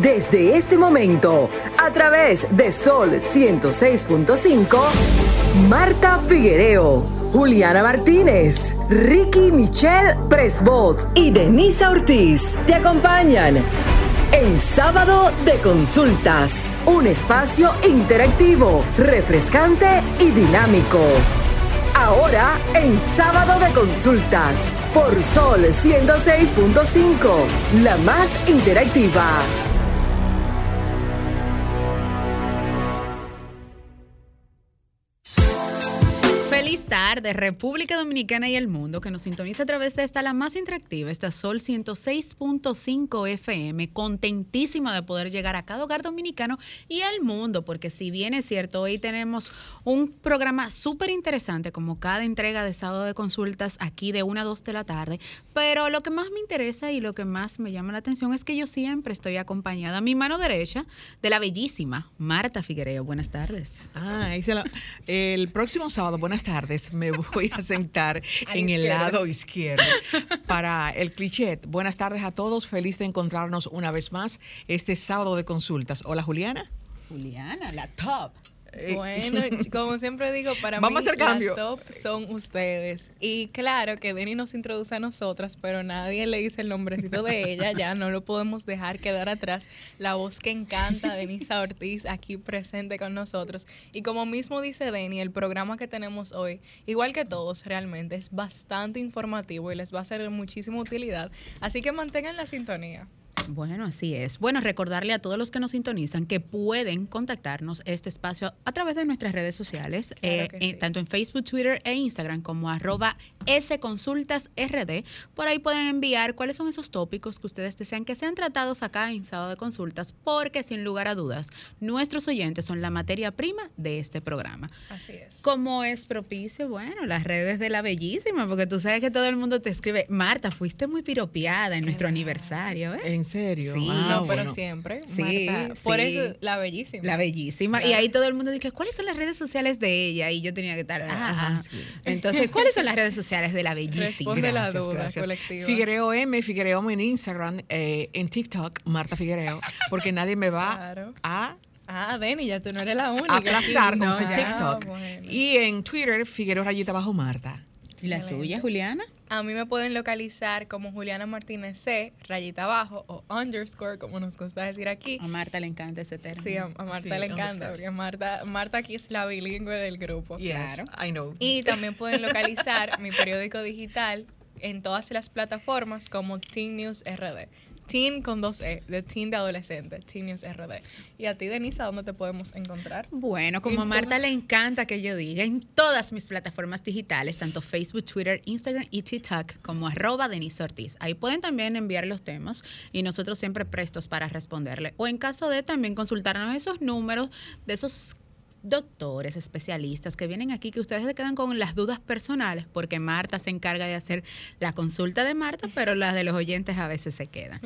Desde este momento, a través de Sol 106.5, Marta Figuereo, Juliana Martínez, Ricky Michelle Presbot y Denisa Ortiz te acompañan en Sábado de Consultas, un espacio interactivo, refrescante y dinámico. Ahora en Sábado de Consultas, por Sol 106.5, la más interactiva. De República Dominicana y el mundo, que nos sintoniza a través de esta, la más interactiva, esta Sol 106.5 FM. Contentísima de poder llegar a cada hogar dominicano y al mundo, porque si bien es cierto, hoy tenemos un programa súper interesante, como cada entrega de sábado de consultas aquí de 1 a 2 de la tarde, pero lo que más me interesa y lo que más me llama la atención es que yo siempre estoy acompañada a mi mano derecha de la bellísima Marta Figuereo. Buenas tardes. Ah, el próximo sábado, buenas tardes, me voy a sentar en el lado izquierdo para el cliché. Buenas tardes a todos, feliz de encontrarnos una vez más este sábado de consultas. Hola Juliana. Juliana, la top. Bueno, como siempre digo, para mí los top son ustedes. Y claro que Denny nos introduce a nosotras, pero nadie le dice el nombrecito de ella, ya no lo podemos dejar quedar atrás. La voz que encanta, Denisa Ortiz, aquí presente con nosotros. Y como mismo dice Denny, el programa que tenemos hoy, igual que todos realmente, es bastante informativo y les va a ser de muchísima utilidad. Así que mantengan la sintonía. Bueno, así es. Bueno, recordarle a todos los que nos sintonizan que pueden contactarnos este espacio a través de nuestras redes sociales, eh, tanto en Facebook, Twitter e Instagram como arroba sconsultasrd. Por ahí pueden enviar cuáles son esos tópicos que ustedes desean que sean tratados acá en Sábado de Consultas, porque sin lugar a dudas, nuestros oyentes son la materia prima de este programa. Así es. Como es propicio, bueno, las redes de la bellísima, porque tú sabes que todo el mundo te escribe, Marta, fuiste muy piropeada en nuestro aniversario. ¿eh? Serio? Sí, ah, no, pero siempre. Sí, por eso, la bellísima. La bellísima. Y ahí todo el mundo dice, ¿cuáles son las redes sociales de ella? Y yo tenía que estar, ajá. Entonces, ¿cuáles son las redes sociales de la bellísima? Responde la duda colectiva. Figuereo M, Figuereo en Instagram, eh, en TikTok, Marta Figuereo, porque nadie me va a Ah, Denny, ya tú no eres la única. Aplastar con TikTok. Y en Twitter, Figuereo Rayita Bajo Marta. ¿Y la suya, Juliana? A mí me pueden localizar como Juliana Martínez C, rayita abajo o underscore, como nos gusta decir aquí. A Marta le encanta ese término. Sí, a, Marta le encanta, porque Marta, Marta aquí es la bilingüe del grupo. claro. I know. Y también pueden localizar mi periódico digital en todas las plataformas como Teen News RD. Teen con dos E, de Teen de adolescente, Teen News RD. Y a ti, Denisa, ¿dónde te podemos encontrar? Bueno, como a Marta le encanta que yo diga, en todas mis plataformas digitales, tanto Facebook, Twitter, Instagram y TikTok, como arroba Denise Ortiz. Ahí pueden también enviar los temas y nosotros siempre prestos para responderle. O en caso de también consultarnos esos números de esos doctores, especialistas que vienen aquí, que ustedes se quedan con las dudas personales, porque Marta se encarga de hacer la consulta de Marta, pero las de los oyentes a veces se quedan.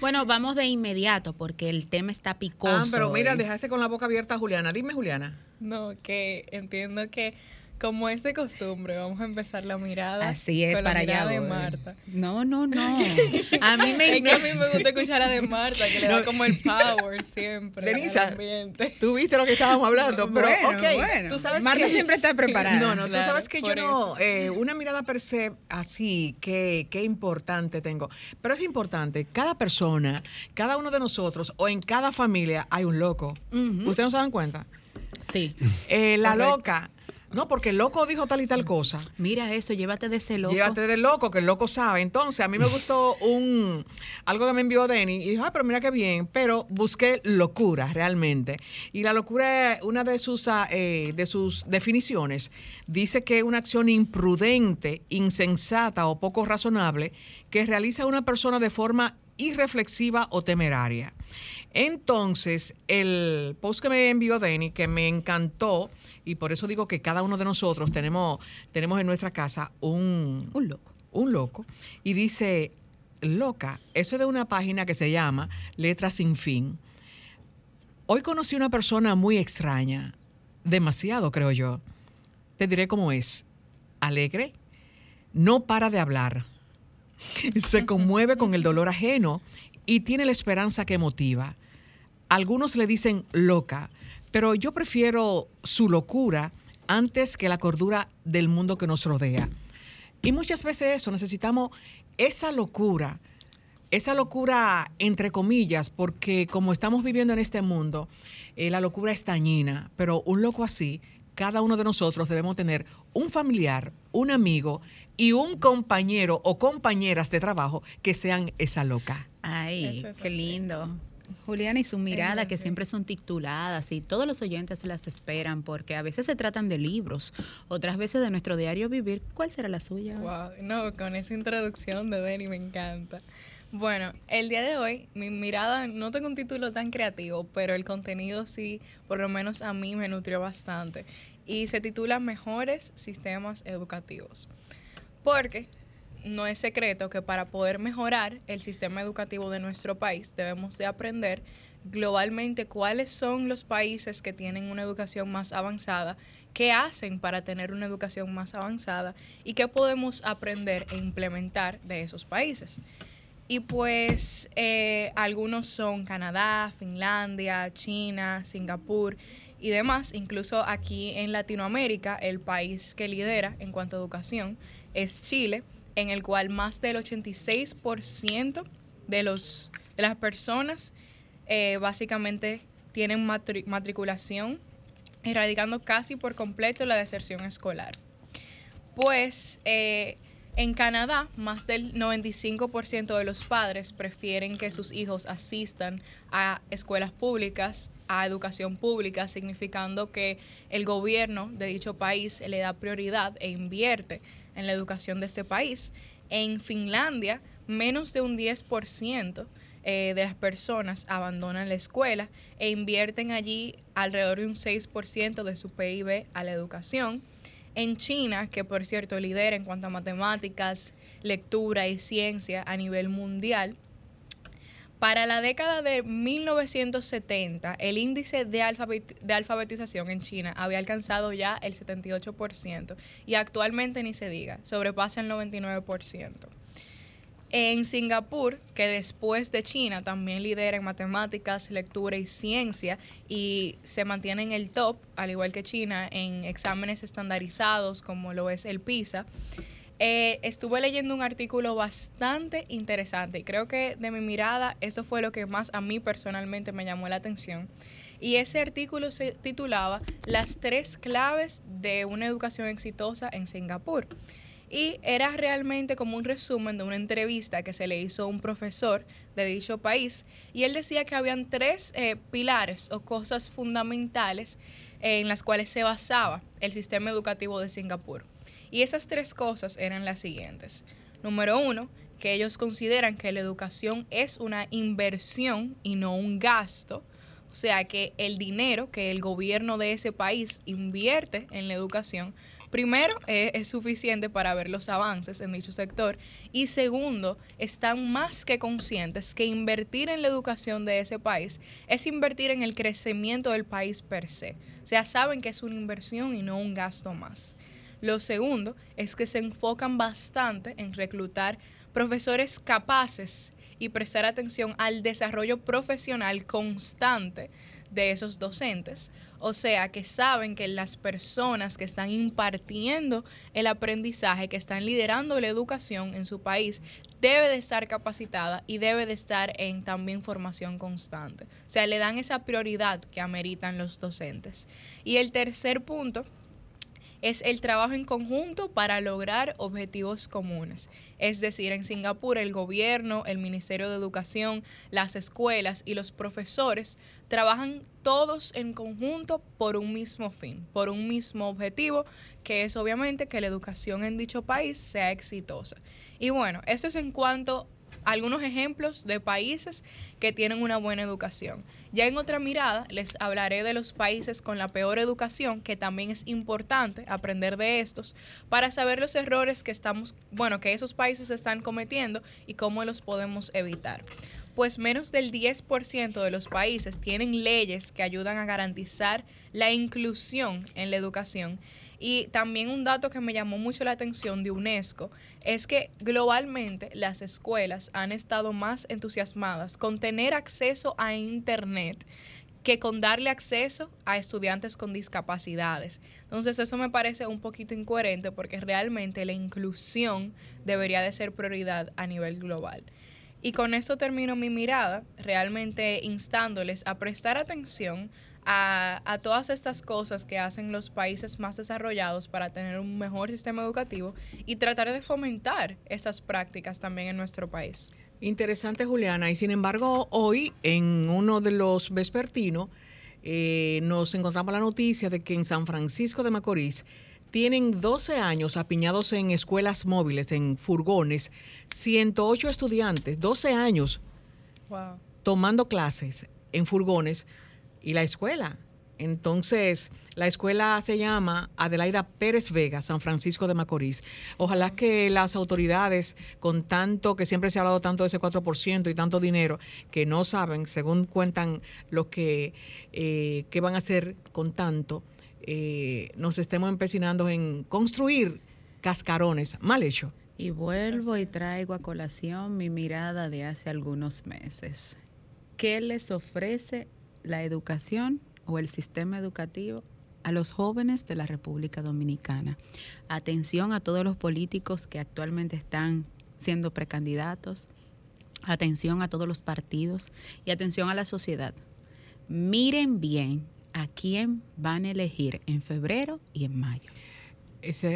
Bueno, vamos de inmediato, porque el tema está picoso. Ah, pero mira, dejaste con la boca abierta a Juliana. Dime, Juliana. No, que entiendo que como es de costumbre, vamos a empezar la mirada. Así es, para allá de Marta. No, no, no. A mí me es que a mí me gusta escuchar a de Marta, que le da como el power siempre. Denisa, tú viste lo que estábamos hablando, pero bueno, bueno. tú sabes Marta siempre está preparada. No, no, tú sabes que yo no, eh, una mirada per se así, qué, qué importante tengo. Pero es importante, cada persona, cada uno de nosotros o en cada familia hay un loco. ¿Ustedes no se dan cuenta? Sí. Eh, la loca no, porque el loco dijo tal y tal cosa. Mira eso, llévate de ese loco. Llévate del loco, que el loco sabe. Entonces, a mí me gustó un algo que me envió Denny y dije, ah, pero mira qué bien. Pero busqué locura realmente. Y la locura, una de sus, ah, eh, de sus definiciones, dice que es una acción imprudente, insensata o poco razonable que realiza una persona de forma irreflexiva o temeraria. Entonces, el post que me envió Denny, que me encantó, y por eso digo que cada uno de nosotros tenemos, tenemos en nuestra casa un, un loco. Un loco. Y dice, loca, eso es de una página que se llama Letras sin fin. Hoy conocí una persona muy extraña, demasiado creo yo. Te diré cómo es. Alegre, no para de hablar, se conmueve con el dolor ajeno y tiene la esperanza que motiva. Algunos le dicen loca, pero yo prefiero su locura antes que la cordura del mundo que nos rodea. Y muchas veces eso, necesitamos esa locura, esa locura entre comillas, porque como estamos viviendo en este mundo, eh, la locura es dañina, pero un loco así, cada uno de nosotros debemos tener un familiar, un amigo y un compañero o compañeras de trabajo que sean esa loca. Ay, qué lindo. Juliana y su mirada, que siempre son tituladas y todos los oyentes las esperan porque a veces se tratan de libros, otras veces de nuestro diario vivir. ¿Cuál será la suya? Wow, no, con esa introducción de Denny me encanta. Bueno, el día de hoy mi mirada no tengo un título tan creativo, pero el contenido sí, por lo menos a mí me nutrió bastante y se titula Mejores sistemas educativos. Porque no es secreto que para poder mejorar el sistema educativo de nuestro país debemos de aprender globalmente cuáles son los países que tienen una educación más avanzada, qué hacen para tener una educación más avanzada y qué podemos aprender e implementar de esos países. Y pues eh, algunos son Canadá, Finlandia, China, Singapur y demás. Incluso aquí en Latinoamérica, el país que lidera en cuanto a educación es Chile en el cual más del 86% de, los, de las personas eh, básicamente tienen matriculación, erradicando casi por completo la deserción escolar. Pues eh, en Canadá, más del 95% de los padres prefieren que sus hijos asistan a escuelas públicas, a educación pública, significando que el gobierno de dicho país le da prioridad e invierte en la educación de este país. En Finlandia, menos de un 10% eh, de las personas abandonan la escuela e invierten allí alrededor de un 6% de su PIB a la educación. En China, que por cierto lidera en cuanto a matemáticas, lectura y ciencia a nivel mundial, para la década de 1970, el índice de, alfabetización en China había alcanzado ya el 78% y actualmente ni se diga, sobrepasa el 99%. En Singapur, que después de China también lidera en matemáticas, lectura y ciencia y se mantiene en el top, al igual que China, en exámenes estandarizados como lo es el PISA, eh, estuve leyendo un artículo bastante interesante y creo que de mi mirada eso fue lo que más a mí personalmente me llamó la atención. Y ese artículo se titulaba Las tres claves de una educación exitosa en Singapur. Y era realmente como un resumen de una entrevista que se le hizo a un profesor de dicho país. Y él decía que habían tres eh, pilares o cosas fundamentales en las cuales se basaba el sistema educativo de Singapur. Y esas tres cosas eran las siguientes. Número uno, que ellos consideran que la educación es una inversión y no un gasto. O sea que el dinero que el gobierno de ese país invierte en la educación, primero es, suficiente para ver los avances en dicho sector y segundo, están más que conscientes que invertir en la educación de ese país es invertir en el crecimiento del país per se. O sea, saben que es una inversión y no un gasto más. Lo segundo es que se enfocan bastante en reclutar profesores capaces y prestar atención al desarrollo profesional constante de esos docentes. O sea, que saben que las personas que están impartiendo el aprendizaje, que están liderando la educación en su país, debe de estar capacitada y debe de estar en también formación constante. O sea, le dan esa prioridad que ameritan los docentes. Y el tercer punto es el trabajo en conjunto para lograr objetivos comunes. Es decir, en Singapur el gobierno, el Ministerio de Educación, las escuelas y los profesores trabajan todos en conjunto por un mismo fin, por un mismo objetivo, que es obviamente que la educación en dicho país sea exitosa. Y bueno, esto es en cuanto algunos ejemplos de países que tienen una buena educación. Ya en otra mirada les hablaré de los países con la peor educación, que también es importante aprender de estos para saber los errores que estamos, bueno, que esos países están cometiendo y cómo los podemos evitar. Pues menos del 10% de los países tienen leyes que ayudan a garantizar la inclusión en la educación Y también un dato que me llamó mucho la atención de UNESCO es que globalmente las escuelas han estado más entusiasmadas con tener acceso a Internet que con darle acceso a estudiantes con discapacidades. Entonces eso me parece un poquito incoherente porque realmente la inclusión debería de ser prioridad a nivel global. Y con esto termino mi mirada, realmente instándoles a prestar atención a, a, todas estas cosas que hacen los países más desarrollados para tener un mejor sistema educativo y tratar de fomentar esas prácticas también en nuestro país. Interesante, Juliana. Y sin embargo, hoy en uno de los vespertinos eh, nos encontramos la noticia de que en San Francisco de Macorís tienen 12 años apiñados en escuelas móviles, en furgones, 108 estudiantes, 12 años tomando clases en furgones y la escuela. Entonces, la escuela se llama Adelaida Pérez Vega, San Francisco de Macorís. Ojalá que las autoridades, con tanto que siempre se ha hablado tanto de ese 4% y tanto dinero, que no saben, según cuentan lo que, eh, van a hacer con tanto, eh, nos estemos empecinando en construir cascarones mal hecho. Y vuelvo y traigo a colación mi mirada de hace algunos meses. ¿Qué les ofrece la educación o el sistema educativo a los jóvenes de la República Dominicana. Atención a todos los políticos que actualmente están siendo precandidatos. Atención a todos los partidos y atención a la sociedad. Miren bien a quién van a elegir en febrero y en mayo.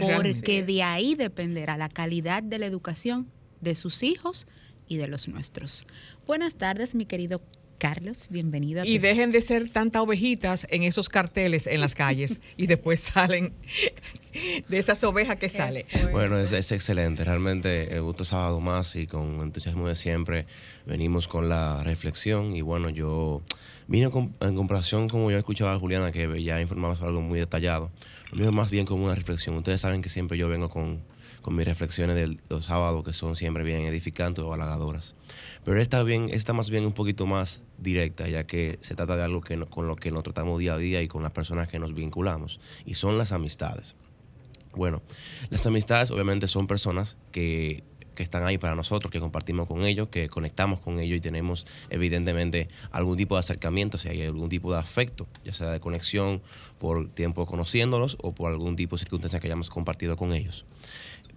porque de ahí dependerá la calidad de la educación de sus hijos y de los nuestros. Buenas tardes, mi querido Carlos, bienvenido. y dejen de ser tantas ovejitas en esos carteles en las calles y después salen de esas ovejas que salen. Bueno, es, excelente. Realmente, eh, gusto sábado más y con entusiasmo de siempre venimos con la reflexión. Y bueno, yo vine en comparación como yo escuchaba a Juliana, que ya informaba sobre algo muy detallado. Lo mío es más bien como una reflexión. Ustedes saben que siempre yo vengo con, con mis reflexiones de los sábados, que son siempre bien edificantes o halagadoras. Pero esta, bien, está más bien un poquito más directa, ya que se trata de algo que con lo que nos tratamos día a día y con las personas que nos vinculamos, y son las amistades. Bueno, las amistades obviamente son personas que, que están ahí para nosotros, que compartimos con ellos, que conectamos con ellos y tenemos evidentemente algún tipo de acercamiento, si hay algún tipo de afecto, ya sea de conexión por tiempo conociéndolos o por algún tipo de circunstancia que hayamos compartido con ellos.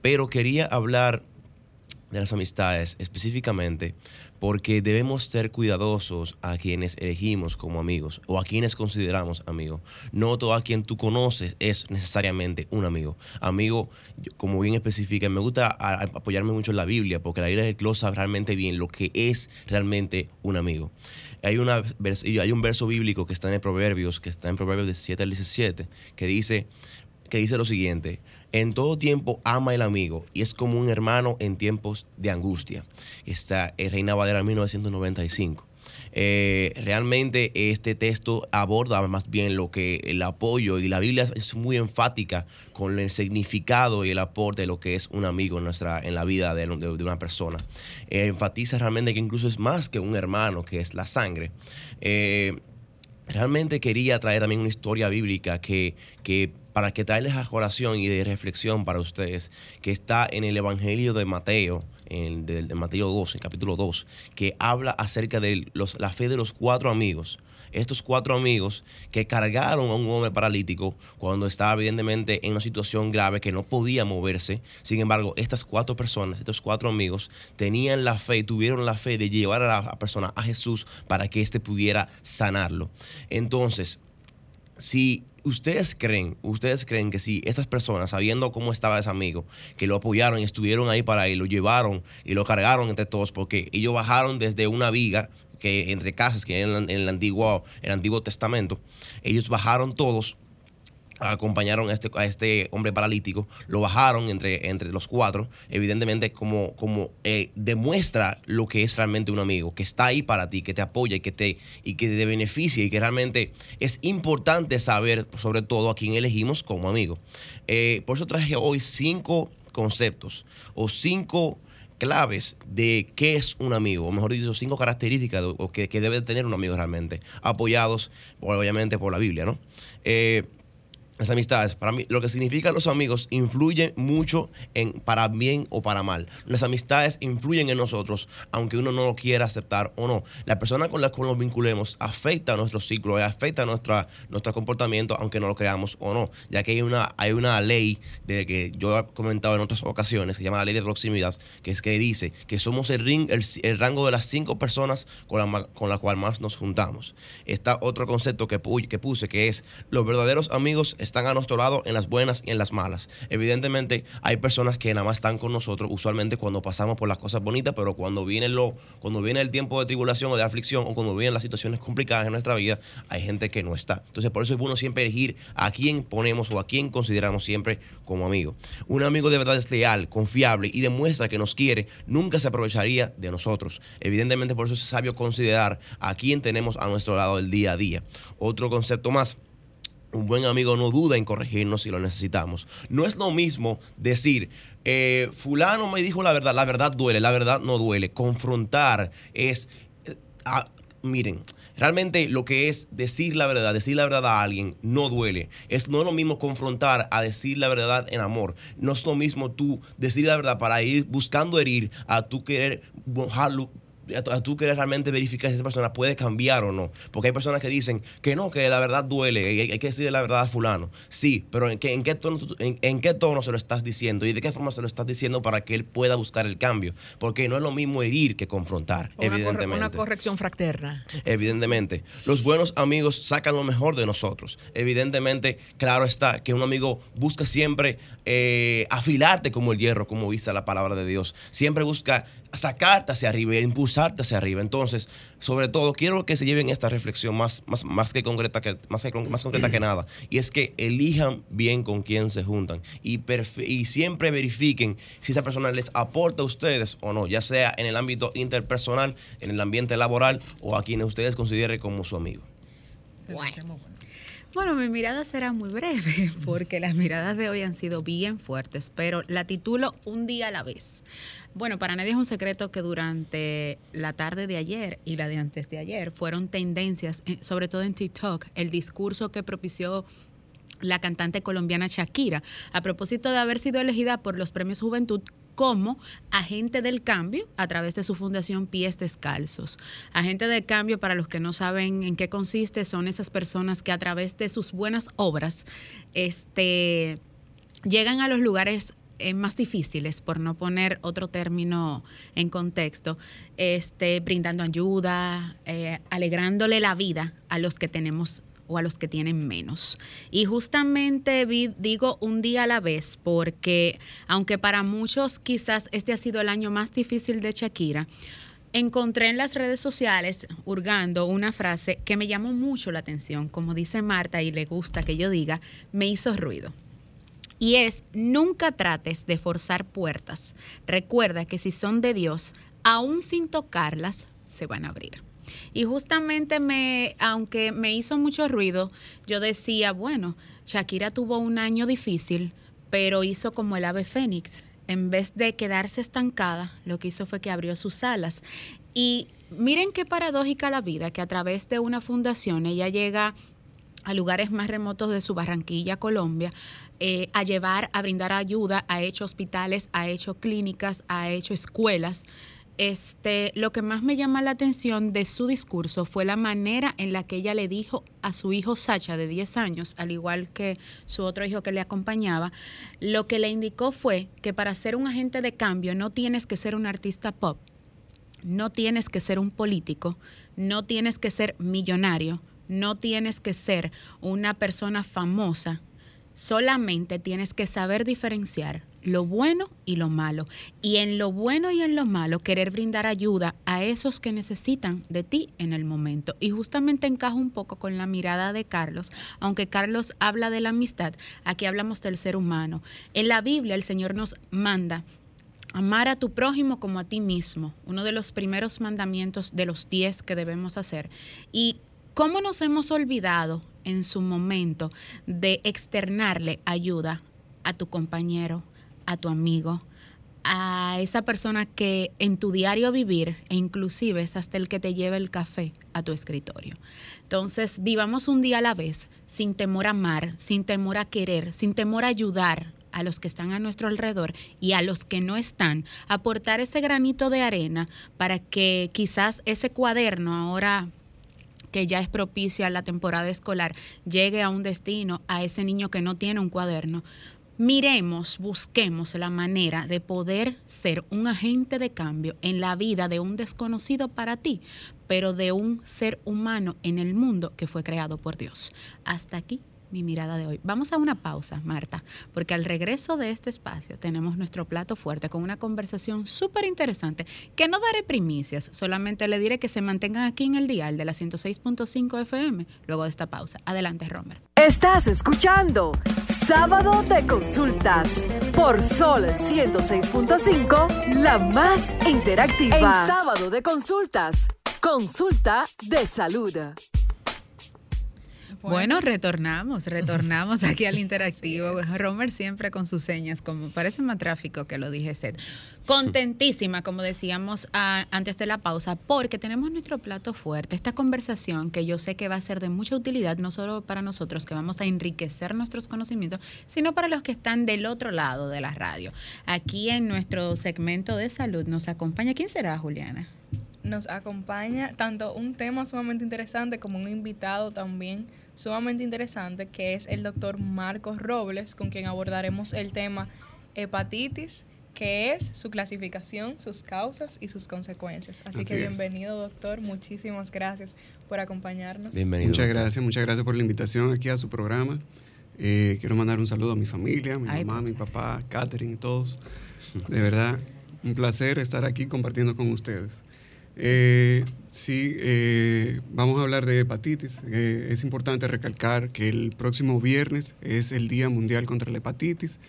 Pero quería hablar de las amistades específicamente porque debemos ser cuidadosos a quienes elegimos como amigos o a quienes consideramos amigos. No todo a quien tú conoces es necesariamente un amigo. Amigo, como bien especifica, me gusta apoyarme mucho en la Biblia porque la Biblia desglosa realmente bien lo que es realmente un amigo. Hay, una, hay un verso bíblico que está en Proverbios, que está en Proverbios 17 al 17, que dice, que dice lo siguiente, en todo tiempo ama el amigo y es como un hermano en tiempos de angustia. Está en Reina Valera 1995. Eh, realmente este texto aborda más bien lo que el apoyo y la Biblia es muy enfática con el significado y el aporte de lo que es un amigo en, nuestra, en la vida de, una persona. Eh, enfatiza realmente que incluso es más que un hermano, que es la sangre. Eh, realmente quería traer también una historia bíblica que, que para que traerles a oración y de reflexión para ustedes, que está en el Evangelio de Mateo, en de, Mateo 2, en capítulo 2, que habla acerca de los, la fe de los cuatro amigos. Estos cuatro amigos que cargaron a un hombre paralítico cuando estaba evidentemente en una situación grave que no podía moverse. Sin embargo, estas cuatro personas, estos cuatro amigos, tenían la fe, tuvieron la fe de llevar a la persona a Jesús para que éste pudiera sanarlo. Entonces, si ustedes creen, ustedes creen que si estas personas, sabiendo cómo estaba ese amigo, que lo apoyaron y estuvieron ahí para él, lo llevaron y lo cargaron entre todos, porque ellos bajaron desde una viga que entre casas que en en el antiguo, el antiguo testamento, ellos bajaron todos acompañaron a este, a este hombre paralítico, lo bajaron entre, entre los cuatro, evidentemente como, como eh, demuestra lo que es realmente un amigo, que está ahí para ti, que te apoya y que te, y que te beneficia y que realmente es importante saber sobre todo a quién elegimos como amigo. Eh, por eso traje hoy cinco conceptos o cinco claves de qué es un amigo, o mejor dicho, cinco características que, que, debe tener un amigo realmente, apoyados obviamente por la Biblia, ¿no? Eh, las amistades, para mí, lo que significan los amigos influye mucho en para bien o para mal. Las amistades influyen en nosotros, aunque uno no lo quiera aceptar o no. La persona con la que nos vinculemos afecta a nuestro ciclo, afecta a nuestra, nuestro comportamiento, aunque no lo creamos o no. Ya que hay una, hay una ley de que yo he comentado en otras ocasiones, que se llama la ley de proximidad, que es que dice que somos el, ring, el, rango de las cinco personas con la, con la cual más nos juntamos. Está otro concepto que puse, que es los verdaderos amigos están a nuestro lado en las buenas y en las malas. Evidentemente hay personas que nada más están con nosotros usualmente cuando pasamos por las cosas bonitas, pero cuando viene, lo, cuando viene el tiempo de tribulación o de aflicción o cuando vienen las situaciones complicadas en nuestra vida, hay gente que no está. Entonces por eso es bueno siempre elegir a quién ponemos o a quién consideramos siempre como amigo. Un amigo de verdad es leal, confiable y demuestra que nos quiere, nunca se aprovecharía de nosotros. Evidentemente por eso es sabio considerar a quién tenemos a nuestro lado el día a día. Otro concepto más un buen amigo no duda en corregirnos si lo necesitamos. No es lo mismo decir, eh, fulano me dijo la verdad, la verdad duele, la verdad no duele. Confrontar es, eh, miren, realmente lo que es decir la verdad, decir la verdad a alguien no duele. Es no es lo mismo confrontar a decir la verdad en amor. No es lo mismo tú decir la verdad para ir buscando herir a tú querer a tú quieres realmente verificar si esa persona puede cambiar o no. Porque hay personas que dicen que no, que la verdad duele, hay, hay que decirle la verdad a fulano. Sí, pero ¿en qué, en, qué tono, en, qué tono se lo estás diciendo y de qué forma se lo estás diciendo para que él pueda buscar el cambio? Porque no es lo mismo herir que confrontar, evidentemente. una corrección fraterna. Evidentemente. Los buenos amigos sacan lo mejor de nosotros. Evidentemente, claro está que un amigo busca siempre eh, afilarte como el hierro, como dice la palabra de Dios. Siempre busca sacarte hacia arriba y impulsarte hacia arriba. Entonces, sobre todo, quiero que se lleven esta reflexión más, más, más, que, concreta que, más, más concreta que nada. Y es que elijan bien con quién se juntan y, y siempre verifiquen si esa persona les aporta a ustedes o no, ya sea en el ámbito interpersonal, en el ambiente laboral o a quienes ustedes consideren como su amigo. Bueno, mi mirada será muy breve porque las miradas de hoy han sido bien fuertes, pero la titulo Un día a la vez. Bueno, para nadie es un secreto que durante la tarde de ayer y la de antes de ayer fueron tendencias, eh, sobre todo en TikTok, el discurso que propició la cantante colombiana Shakira, a propósito de haber sido elegida por los Premios Juventud como agente del cambio a través de su fundación Pies Descalzos. Agente del cambio, para los que no saben en qué consiste, son esas personas que a través de sus buenas obras este, llegan a los lugares eh, más difíciles, por no poner otro término en contexto, este, brindando ayuda, eh, alegrándole la vida a los que tenemos o a los que tienen menos. Y justamente digo un día a la vez porque aunque para muchos quizás este ha sido el año más difícil de Shakira, encontré en las redes sociales, hurgando, una frase que me llamó mucho la atención, como dice Marta y le gusta que yo diga, me hizo ruido. Y es, nunca trates de forzar puertas. Recuerda que si son de Dios, aún sin tocarlas, se van a abrir. Y justamente me, aunque me hizo mucho ruido, yo decía, bueno, Shakira tuvo un año difícil, pero hizo como el ave fénix. En vez de quedarse estancada, lo que hizo fue que abrió sus alas. Y miren qué paradójica la vida, que a través de una fundación ella llega a lugares más remotos de su Barranquilla, Colombia, eh, a llevar, a brindar ayuda, ha hecho hospitales, ha hecho clínicas, ha hecho escuelas este, lo que más me llama la atención de su discurso fue la manera en la que ella le dijo a su hijo Sacha de 10 años, al igual que su otro hijo que le acompañaba, lo que le indicó fue que para ser un agente de cambio no tienes que ser un artista pop, no tienes que ser un político, no tienes que ser millonario, no tienes que ser una persona famosa, solamente tienes que saber diferenciar lo bueno y lo malo. Y en lo bueno y en lo malo, querer brindar ayuda a esos que necesitan de ti en el momento. Y justamente encaja un poco con la mirada de Carlos, aunque Carlos habla de la amistad, aquí hablamos del ser humano. En la Biblia el Señor nos manda amar a tu prójimo como a ti mismo, uno de los primeros mandamientos de los diez que debemos hacer. Y cómo nos hemos olvidado en su momento de externarle ayuda a tu compañero, a tu amigo, a esa persona que en tu diario vivir, e inclusive es hasta el que te lleva el café a tu escritorio. Entonces, vivamos un día a la vez, sin temor a amar, sin temor a querer, sin temor a ayudar a los que están a nuestro alrededor y a los que no están, aportar ese granito de arena para que quizás ese cuaderno ahora que ya es propicia la temporada escolar, llegue a un destino a ese niño que no tiene un cuaderno, miremos, busquemos la manera de poder ser un agente de cambio en la vida de un desconocido para ti, pero de un ser humano en el mundo que fue creado por Dios. Hasta aquí mi mirada de hoy. Vamos a una pausa, Marta, porque al regreso de este espacio tenemos nuestro plato fuerte con una conversación súper interesante que no daré primicias, solamente le diré que se mantengan aquí en el dial de la 106.5 FM luego de esta pausa. Adelante, Romer. Estás escuchando Sábado de Consultas por Sol 106.5, la más interactiva. En Sábado de Consultas, consulta de salud. Bueno, retornamos, retornamos aquí al interactivo. Romer siempre con sus señas, como parece más tráfico que lo dije Seth. Contentísima, como decíamos antes de la pausa, porque tenemos nuestro plato fuerte, esta conversación que yo sé que va a ser de mucha utilidad, no solo para nosotros que vamos a enriquecer nuestros conocimientos, sino para los que están del otro lado de la radio. Aquí en nuestro segmento de salud nos acompaña, ¿quién será, Juliana? Nos acompaña tanto un tema sumamente interesante como un invitado también sumamente interesante, que es el doctor Marcos Robles, con quien abordaremos el tema hepatitis, que es su clasificación, sus causas y sus consecuencias. Así, que bienvenido, doctor. Muchísimas gracias por acompañarnos. Bienvenido. Muchas gracias, muchas gracias por la invitación aquí a su programa. Eh, quiero mandar un saludo a mi familia, mi mamá, mi papá, Catherine y todos. De verdad, un placer estar aquí compartiendo con ustedes. Eh, sí, eh, vamos a hablar de hepatitis. Eh, es importante recalcar que el próximo viernes es el Día Mundial contra la Hepatitis.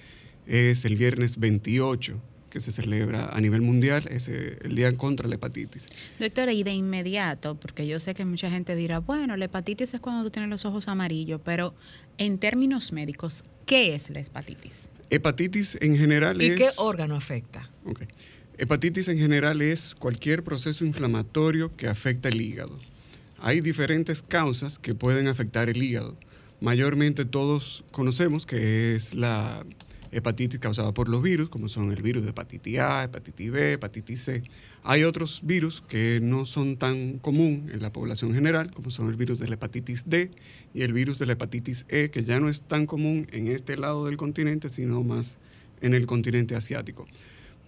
Es el viernes 28 que se celebra a nivel mundial, es el Día contra la Hepatitis. Doctora, y de inmediato, porque yo sé que mucha gente dirá, bueno, la hepatitis es cuando tú tienes los ojos amarillos, pero en términos médicos, ¿qué es la hepatitis? Hepatitis en general es... ¿Y qué órgano afecta? Okay. Hepatitis en general es cualquier proceso inflamatorio que afecta el hígado. Hay diferentes causas que pueden afectar el hígado. Mayormente todos conocemos que es la hepatitis causada por los virus, como son el virus de hepatitis A, hepatitis B, hepatitis C. Hay otros virus que no son tan común en la población general, como son el virus de la hepatitis D y el virus de la hepatitis E, que ya no es tan común en este lado del continente, sino más en el continente asiático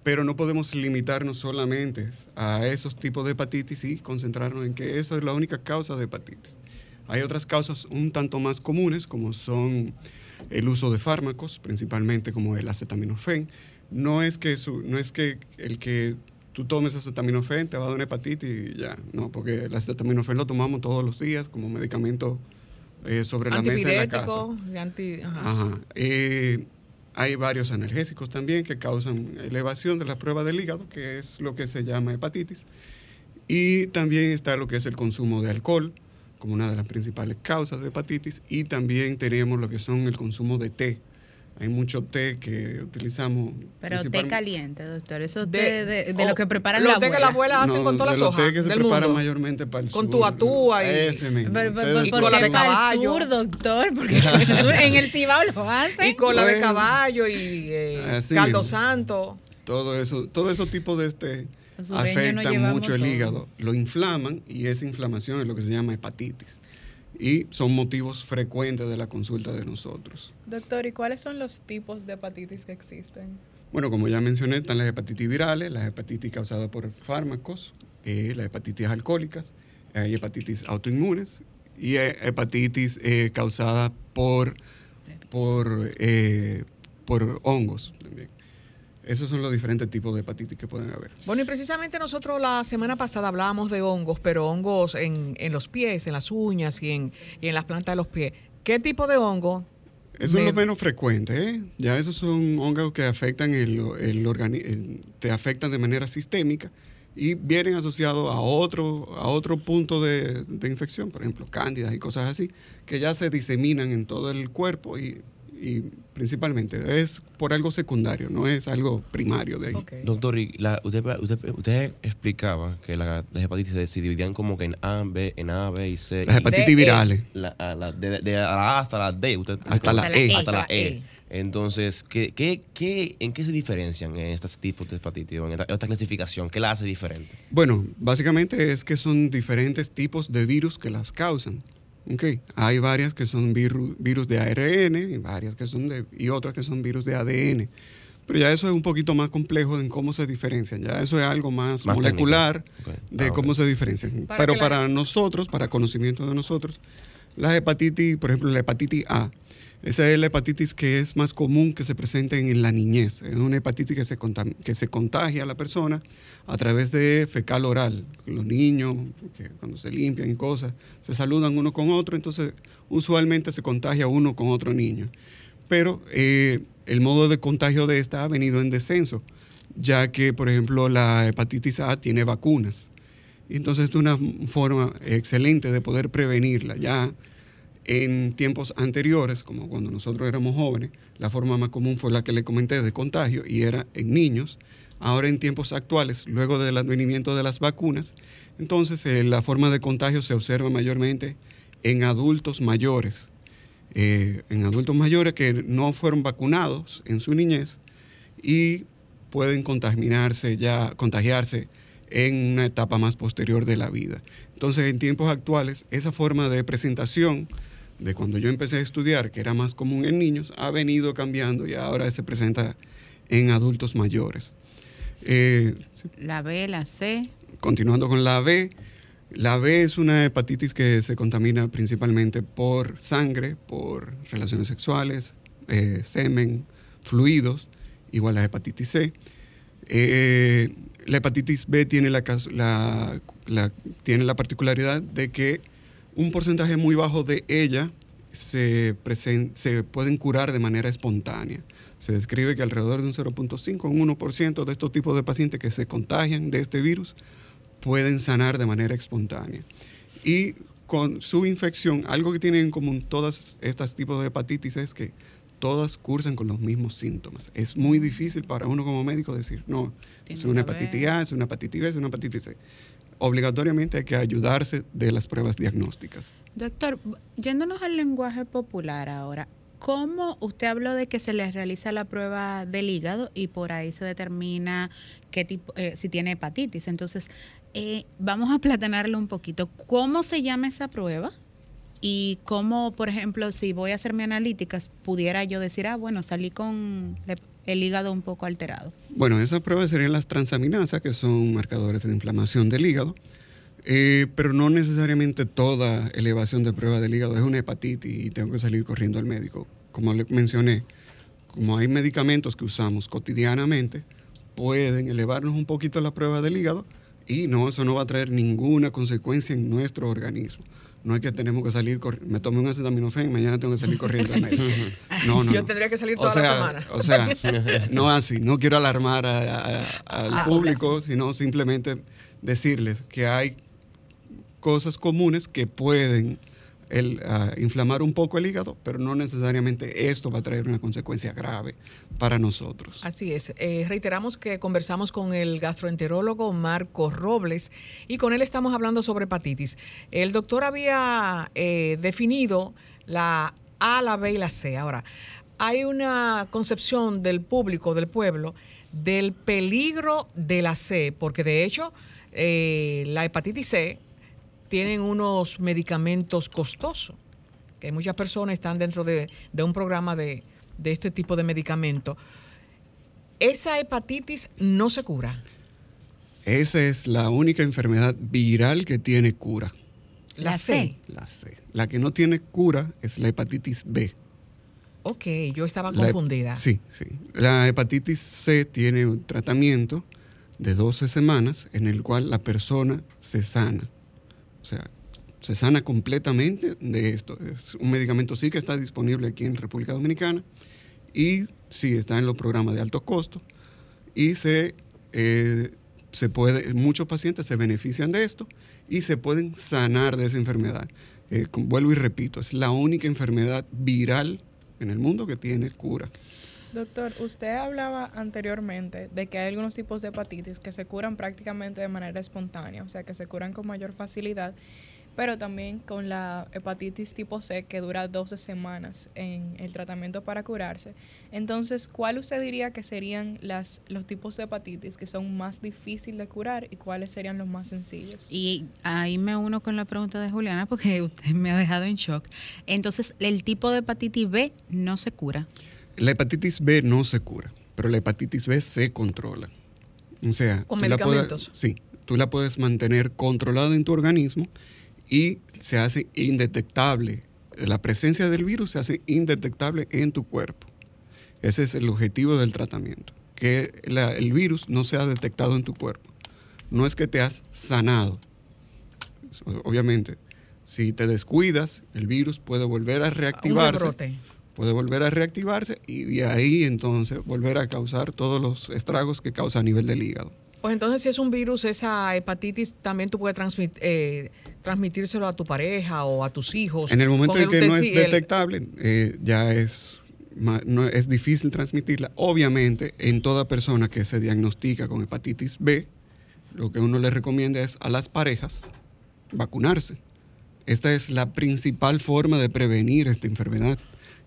pero no podemos limitarnos solamente a esos tipos de hepatitis y concentrarnos en que eso es la única causa de hepatitis. Hay otras causas un tanto más comunes, como son el uso de fármacos, principalmente como el acetaminofén. No es que, no es que el que tú tomes acetaminofén te va a dar una hepatitis y ya, no, porque el acetaminofén lo tomamos todos los días como medicamento eh, sobre la mesa de la casa. Anti, ajá. Eh, hay varios analgésicos también que causan elevación de la prueba del hígado, que es lo que se llama hepatitis. Y también está lo que es el consumo de alcohol, como una de las principales causas de hepatitis. Y también tenemos lo que son el consumo de té, hay mucho té que utilizamos. Pero té caliente, doctor. Eso té de, de, lo que preparan la abuela. Los té que la abuela hace con todas las hojas. Los té que se preparan mayormente para el con sur. Con tu atúa y. Ese mismo. Pero, pero, y la de caballo. Sur, doctor, porque en el Cibao lo hacen. Y con la de caballo y eh, caldo santo. Todo eso, todo esos tipos de este afectan mucho el hígado, lo inflaman y esa inflamación es lo que se llama hepatitis y son motivos frecuentes de la consulta de nosotros. Doctor, ¿y cuáles son los tipos de hepatitis que existen? Bueno, como ya mencioné, están las hepatitis virales, las hepatitis causadas por fármacos, eh, las hepatitis alcohólicas, hay hepatitis autoinmunes y hepatitis eh, causada por, por, eh, por hongos también. Esos son los diferentes tipos de hepatitis que pueden haber. Bueno, y precisamente nosotros la semana pasada hablábamos de hongos, pero hongos en, los pies, en las uñas y en, en las plantas de los pies. ¿Qué tipo de hongo? Eso es lo menos frecuente, ¿eh? Ya esos son hongos que afectan el, el, te afectan de manera sistémica y vienen asociados a otro, a otro punto de, de infección, por ejemplo, cándidas y cosas así, que ya se diseminan en todo el cuerpo y y principalmente es por algo secundario, no es algo primario de ahí. Doctor, usted, explicaba que las hepatitis se dividían como que en A, B, en A, B y C. Las hepatitis virales. La, de, A hasta la D. hasta, la e. Hasta la E. Entonces, ¿qué, qué, qué, en qué se diferencian estos tipos de hepatitis o en esta, clasificación? ¿Qué la hace diferente? Bueno, básicamente es que son diferentes tipos de virus que las causan. Okay. Hay varias que son virus, virus de ARN y varias que son de, y otras que son virus de ADN. Pero ya eso es un poquito más complejo en cómo se diferencian. Ya eso es algo más, molecular de ah, cómo se diferencian. Pero para nosotros, para conocimiento de nosotros, la hepatitis, por ejemplo, la hepatitis A, esa es la hepatitis que es más común que se presente en la niñez. Es una hepatitis que se, que se contagia a la persona a través de fecal oral. Los niños, cuando se limpian y cosas, se saludan uno con otro, entonces usualmente se contagia uno con otro niño. Pero eh, el modo de contagio de esta ha venido en descenso, ya que, por ejemplo, la hepatitis A tiene vacunas. Entonces es una forma excelente de poder prevenirla. Ya en tiempos anteriores, como cuando nosotros éramos jóvenes, la forma más común fue la que le comenté de contagio y era en niños. Ahora en tiempos actuales, luego del advenimiento de las vacunas, entonces eh, la forma de contagio se observa mayormente en adultos mayores, eh, en adultos mayores que no fueron vacunados en su niñez y pueden contaminarse ya, contagiarse en una etapa más posterior de la vida. Entonces, en tiempos actuales, esa forma de presentación de cuando yo empecé a estudiar, que era más común en niños, ha venido cambiando y ahora se presenta en adultos mayores. Eh, la B, la C. Continuando con la B, la B es una hepatitis que se contamina principalmente por sangre, por relaciones sexuales, eh, semen, fluidos, igual la hepatitis C. Eh, la hepatitis B tiene la, tiene la particularidad de que un porcentaje muy bajo de ella se, se pueden curar de manera espontánea. Se describe que alrededor de un 0.5 un 1% de estos tipos de pacientes que se contagian de este virus pueden sanar de manera espontánea. Y con su infección, algo que tienen en común todas estas tipos de hepatitis es que todas cursan con los mismos síntomas. Es muy difícil para uno como médico decir, no, es una hepatitis A, es una hepatitis B, es una hepatitis C obligatoriamente hay que ayudarse de las pruebas diagnósticas. Doctor, yéndonos al lenguaje popular ahora, ¿cómo usted habló de que se les realiza la prueba del hígado y por ahí se determina qué tipo, eh, si tiene hepatitis? Entonces, eh, vamos a platanarlo un poquito. ¿Cómo se llama esa prueba? Y cómo, por ejemplo, si voy a hacerme analíticas, pudiera yo decir, ah, bueno, salí con el hígado un poco alterado. Bueno, esas pruebas serían las transaminasas, que son marcadores de inflamación del hígado, eh, pero no necesariamente toda elevación de prueba del hígado es una hepatitis y tengo que salir corriendo al médico. Como le mencioné, como hay medicamentos que usamos cotidianamente, pueden elevarnos un poquito la prueba del hígado y no, eso no va a traer ninguna consecuencia en nuestro organismo. No es que tenemos que salir, me tomé un acetaminofén, mañana tengo que salir corriendo al. No, no. Yo tendría que salir toda la semana. O sea, no así, no quiero alarmar al ah, público, sino simplemente decirles que hay cosas comunes que pueden el, ah, inflamar un poco el hígado, pero no necesariamente esto va a traer una consecuencia grave para nosotros. Así es. Eh, reiteramos que conversamos con el gastroenterólogo Marco Robles y con él estamos hablando sobre hepatitis. El doctor había eh, definido la A, la B y la C. Ahora, hay una concepción del público, del pueblo, del peligro de la C, porque de hecho eh, la hepatitis C tienen unos medicamentos costosos, que muchas personas están dentro de, un programa de, este tipo de medicamentos. Esa hepatitis no se cura. Esa es la única enfermedad viral que tiene cura. La, C. La C. La que no tiene cura es la hepatitis B. Ok, yo estaba confundida. sí, sí. La hepatitis C tiene un tratamiento de 12 semanas en el cual la persona se sana. O sea, se sana completamente de esto. Es un medicamento sí que está disponible aquí en República Dominicana y sí está en los programas de alto costo y se, eh, se puede, muchos pacientes se benefician de esto y se pueden sanar de esa enfermedad. Eh, vuelvo y repito, es la única enfermedad viral en el mundo que tiene cura. Doctor, usted hablaba anteriormente de que hay algunos tipos de hepatitis que se curan prácticamente de manera espontánea, o sea, que se curan con mayor facilidad pero también con la hepatitis tipo C que dura 12 semanas en el tratamiento para curarse. Entonces, ¿cuál usted diría que serían las, los tipos de hepatitis que son más difíciles de curar y cuáles serían los más sencillos? Y ahí me uno con la pregunta de Juliana porque usted me ha dejado en shock. Entonces, ¿el tipo de hepatitis B no se cura? La hepatitis B no se cura, pero la hepatitis B se controla. O sea, ¿Con medicamentos? sí, tú la puedes mantener controlada en tu organismo y se hace indetectable. La presencia del virus se hace indetectable en tu cuerpo. Ese es el objetivo del tratamiento, que el virus no sea detectado en tu cuerpo. No es que te has sanado. Obviamente, si te descuidas, el virus puede volver a reactivarse. Puede volver a reactivarse y de ahí entonces volver a causar todos los estragos que causa a nivel del hígado. Pues entonces si es un virus, esa hepatitis también tú puedes eh, transmitírselo a tu pareja o a tus hijos. En el momento en que no es detectable, eh, ya es, no, es difícil transmitirla. Obviamente, en toda persona que se diagnostica con hepatitis B, lo que uno le recomienda es a las parejas vacunarse. Esta es la principal forma de prevenir esta enfermedad,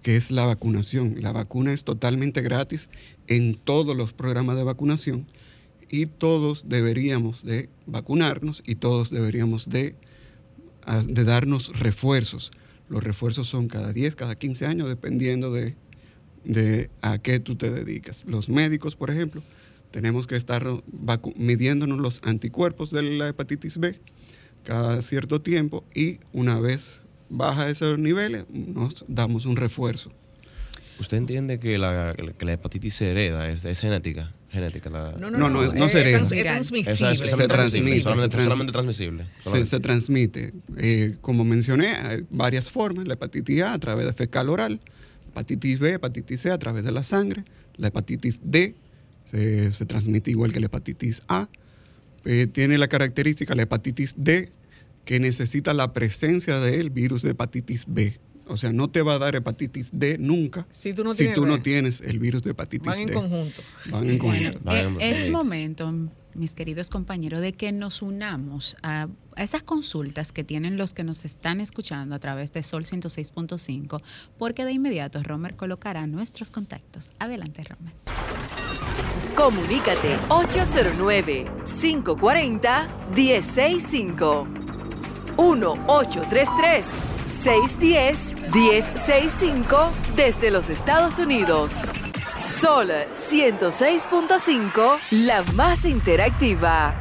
que es la vacunación. La vacuna es totalmente gratis en todos los programas de vacunación y todos deberíamos de vacunarnos y todos deberíamos de, de darnos refuerzos. Los refuerzos son cada 10, cada 15 años, dependiendo de, de a qué tú te dedicas. Los médicos, por ejemplo, tenemos que estar midiéndonos los anticuerpos de la hepatitis B cada cierto tiempo y una vez baja esos niveles, nos damos un refuerzo. ¿Usted entiende que la, que la hepatitis se hereda, es, es genética? genética. no, no, no, no, se hereda. Es transmisible. se transmite. Solamente, transmisible. Se, transmite. Eh, como mencioné, hay varias formas. La hepatitis A a través de fecal oral, hepatitis B, hepatitis C a través de la sangre, la hepatitis D se, transmite igual que la hepatitis A. Eh, tiene la característica la hepatitis D que necesita la presencia del virus de hepatitis B. O sea, no te va a dar hepatitis D nunca si tú no, tienes, el virus de hepatitis Van D. En conjunto. Van en conjunto. Eh, es momento, mis queridos compañeros, de que nos unamos a, esas consultas que tienen los que nos están escuchando a través de Sol 106.5, porque de inmediato Romer colocará nuestros contactos. Adelante, Romer. Comunícate 809 540 165 1833 610-1065 desde los Estados Unidos. Sol 106.5, la más interactiva.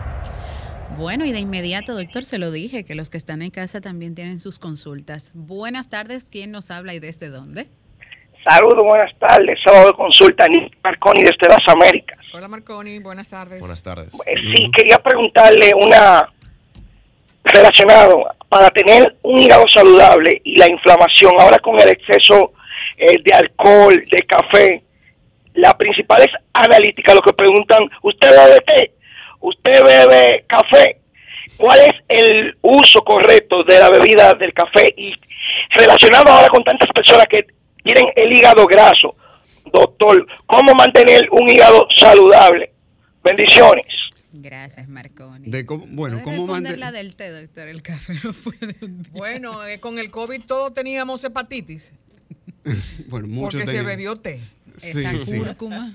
Bueno, y de inmediato, doctor, se lo dije, que los que están en casa también tienen sus consultas. Buenas tardes, ¿quién nos habla y desde dónde? Saludos, buenas tardes. Sábado de consulta, Nick Marconi desde las Américas. Hola Marconi, buenas tardes. Buenas tardes. Eh, sí, quería preguntarle una relacionado para tener un hígado saludable y la inflamación, ahora con el exceso eh, de alcohol, de café, la principal es analítica, lo que preguntan, ¿usted bebe té? ¿Usted bebe café? ¿Cuál es el uso correcto de la bebida del café? Y relacionado ahora con tantas personas que tienen el hígado graso, doctor, ¿cómo mantener un hígado saludable? Bendiciones. Gracias, Marconi. De bueno, ¿cómo mantener la del té, doctor? El café no puede. Bueno, eh, con el COVID todos teníamos hepatitis. bueno, muchos Porque se bebió té. Esa sí, cúrcuma.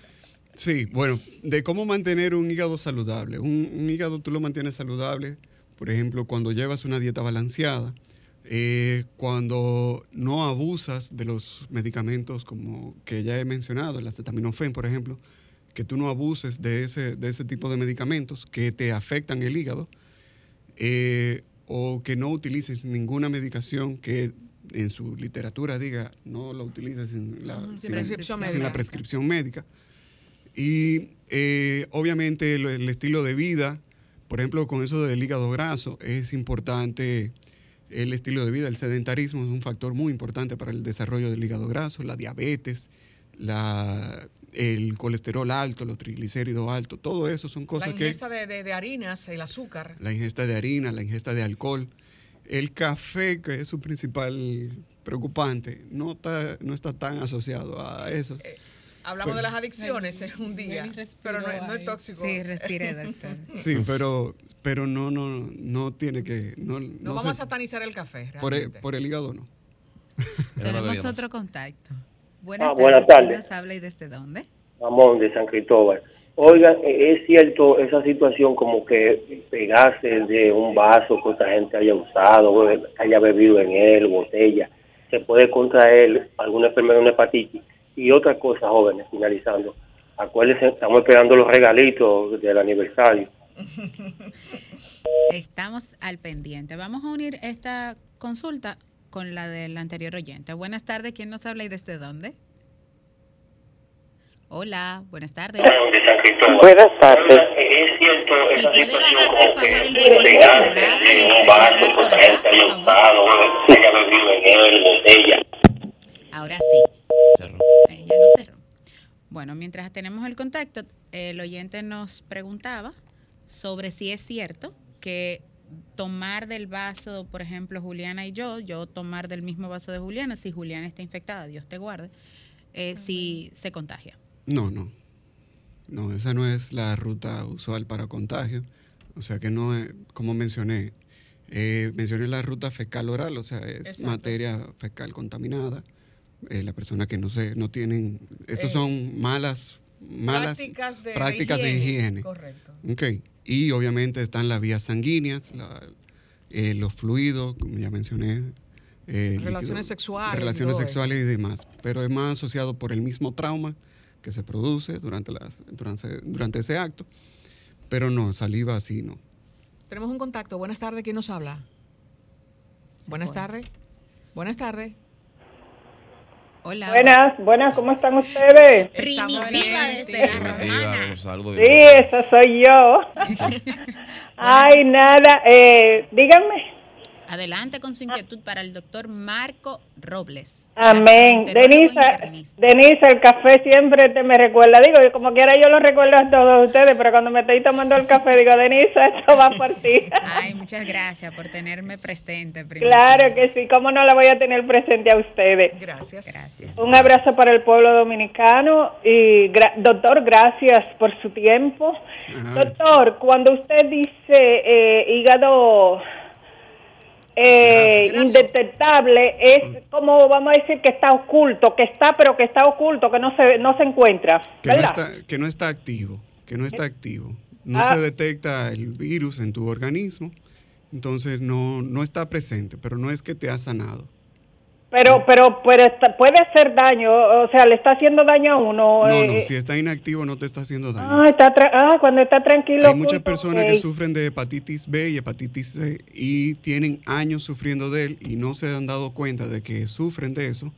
Sí, bueno, de cómo mantener un hígado saludable. Un, hígado tú lo mantienes saludable, por ejemplo, cuando llevas una dieta balanceada, eh, cuando no abusas de los medicamentos como que ya he mencionado, el acetaminofén, por ejemplo, que tú no abuses de ese, de ese tipo de medicamentos que te afectan el hígado eh, o que no utilices ninguna medicación que en su literatura diga no la utilices sin la, prescripción, médica. Y eh, obviamente el, estilo de vida, por ejemplo, con eso del hígado graso, es importante el estilo de vida, el sedentarismo es un factor muy importante para el desarrollo del hígado graso, la diabetes, la el colesterol alto, los triglicéridos altos, todo eso son cosas que... La ingesta de, harinas, el azúcar. La ingesta de harina, la ingesta de alcohol. El café, que es su principal preocupante, no está, no está tan asociado a eso. Eh, hablamos Pues- de las adicciones en un día, pero no, es- no es ahí. tóxico. Sí, respire, doctor. Sí, pero, pero no, no, no tiene que, no, no no vamos se- a satanizar el café, por, el, realmente. por el hígado no. Tenemos otro contacto. Buenas Ah, tardes. buenas ¿Quién tardes. nos habla y desde dónde? Ramón de San Cristóbal. Oigan, eh, es cierto esa situación como que pegarse de un vaso que otra gente haya usado, haya bebido en él, botella, se puede contraer alguna enfermedad, una hepatitis. Y otra cosa, jóvenes, finalizando, acuérdense, estamos esperando los regalitos del aniversario. Estamos al pendiente. Vamos a unir esta consulta con la del anterior oyente. Buenas tardes. ¿Quién nos habla y desde dónde? Hola, buenas tardes. Buenas tardes. Si puede bajar, por favor, el volumen de su radio y escucharnos por acá, por favor. Ahora sí. Cerro. Eh, ya lo cerró. Bueno, mientras tenemos el contacto, el oyente nos preguntaba sobre si es cierto que tomar del vaso, por ejemplo, Juliana y yo, yo tomar del mismo vaso de Juliana, si Juliana está infectada, Dios te guarde, eh, si se contagia. No, no. No, esa no es la ruta usual para contagio. O sea que no, es- como mencioné, eh, mencioné la ruta fecal oral, o sea, es Exacto. materia fecal contaminada. Eh, la persona que no se, no tienen, estos Eh, son malas, malas prácticas de, prácticas de higiene. Correcto. Ok. Y obviamente están las vías sanguíneas, la- eh, los fluidos, como ya mencioné. eh, Relaciones líquido- sexuales Relaciones sexuales y demás. Pero es más asociado por el mismo trauma que se produce durante, la, durante, durante ese acto. Pero no, saliva así no. Tenemos un contacto. Buenas tardes, ¿quién nos habla? Buenas tardes. Buenas tardes. Hola. Buenas, buenas, ¿cómo están ustedes? Primitiva desde la romana. Sí, eso soy yo. Ay, nada, eh, díganme. Adelante con su inquietud para el doctor Marco Robles. Amén. Denisa. Denisa, el café siempre te me recuerda. Digo, como quiera yo lo recuerdo a todos ustedes, pero cuando me estoy tomando el café, digo, Denisa, esto va por ti. Ay, muchas gracias por tenerme presente. claro que sí, ¿cómo no la voy a tener presente a ustedes? Gracias. Gracias. Un abrazo para el pueblo dominicano y gra- doctor, gracias por su tiempo. Ajá. Doctor, cuando usted dice eh, hígado eh, indetectable, es como vamos a decir que está oculto, que está, pero que está oculto, que no se no se encuentra, Que no, está, que no está activo, que no está activo. No Ah. se detecta el virus en tu organismo, entonces no, no está presente, pero no es que te ha sanado. Pero pero pero está- puede hacer daño, o sea, le está haciendo daño a uno. No, eh, no, si está inactivo no te está haciendo daño. ah, está tra- ah, cuando está tranquilo. Hay muchas personas que sufren de hepatitis B y hepatitis C y tienen años sufriendo de él y no se han dado cuenta de que sufren de eso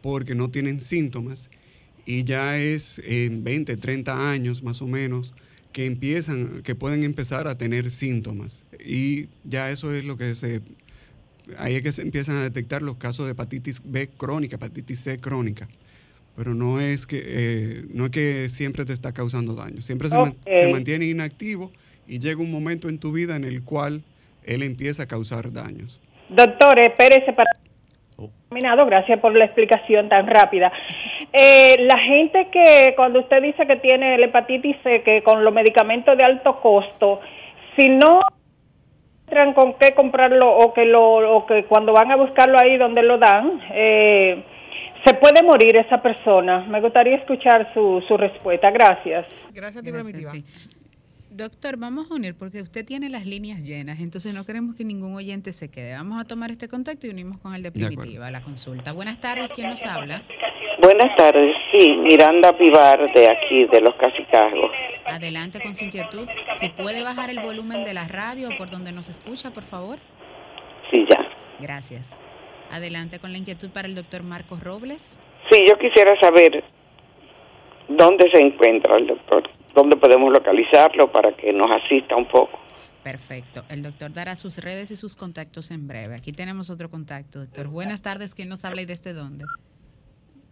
porque no tienen síntomas y ya es en 20, 30 años más o menos que empiezan, que pueden empezar a tener síntomas y ya eso es lo que se, ahí es que se empiezan a detectar los casos de hepatitis B crónica, hepatitis C crónica. Pero no es que eh, no es que siempre te está causando daño, siempre se, man- Ok. se mantiene inactivo y llega un momento en tu vida en el cual él empieza a causar daños. Doctor, espérese para Oh. terminado. Gracias por la explicación tan rápida. Eh, la gente que cuando usted dice que tiene la hepatitis C, que con los medicamentos de alto costo, si no encuentran con qué comprarlo o que lo o que cuando van a buscarlo ahí donde lo dan, eh, se puede morir esa persona. Me gustaría escuchar su, su respuesta. Gracias. Gracias Gracias ti. Doctor, vamos a unir porque usted tiene las líneas llenas, entonces no queremos que ningún oyente se quede. Vamos a tomar este contacto y unimos con el de De. Primitiva, la consulta. Buenas tardes, ¿quién nos habla? Buenas tardes, sí, Miranda Pivar de aquí, de los Casicajos. Adelante con su inquietud. Si puede bajar el volumen de la radio por donde nos escucha, por favor. Sí, ya. Gracias. Adelante con la inquietud para el doctor Marcos Robles. Sí, yo quisiera saber dónde se encuentra el doctor, dónde podemos localizarlo para que nos asista un poco. Perfecto. El doctor dará sus redes y sus contactos en breve. Aquí tenemos otro contacto, doctor. Buenas tardes, ¿quién nos habla y desde dónde?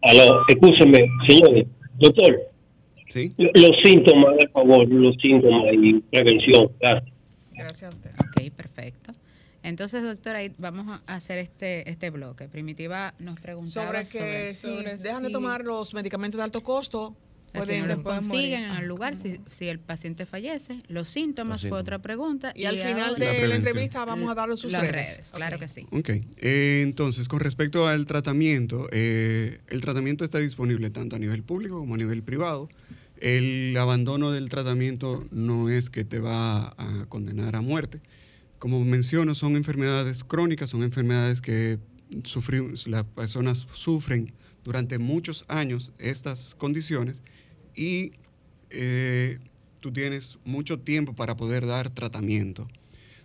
Aló, escúcheme, señores. Doctor, ¿Sí? los síntomas, por favor, los síntomas y prevención. Gracias. Gracias a usted. Ok, perfecto. Entonces, doctora, ahí vamos a hacer este, este bloque. Primitiva nos preguntaba Sobre que si sobre dejan de tomar los medicamentos de alto costo, si no pueden consiguen en el lugar, si, si el paciente fallece. Los síntomas fue otra pregunta. Y al final de La la, entrevista vamos a darle sus las redes. redes, claro que sí. Ok, eh, entonces con respecto al tratamiento, eh, el tratamiento está disponible tanto a nivel público como a nivel privado. El abandono del tratamiento no es que te va a condenar a muerte. Como menciono, son enfermedades crónicas, son enfermedades que sufri- las personas sufren durante muchos años estas condiciones y eh, tú tienes mucho tiempo para poder dar tratamiento.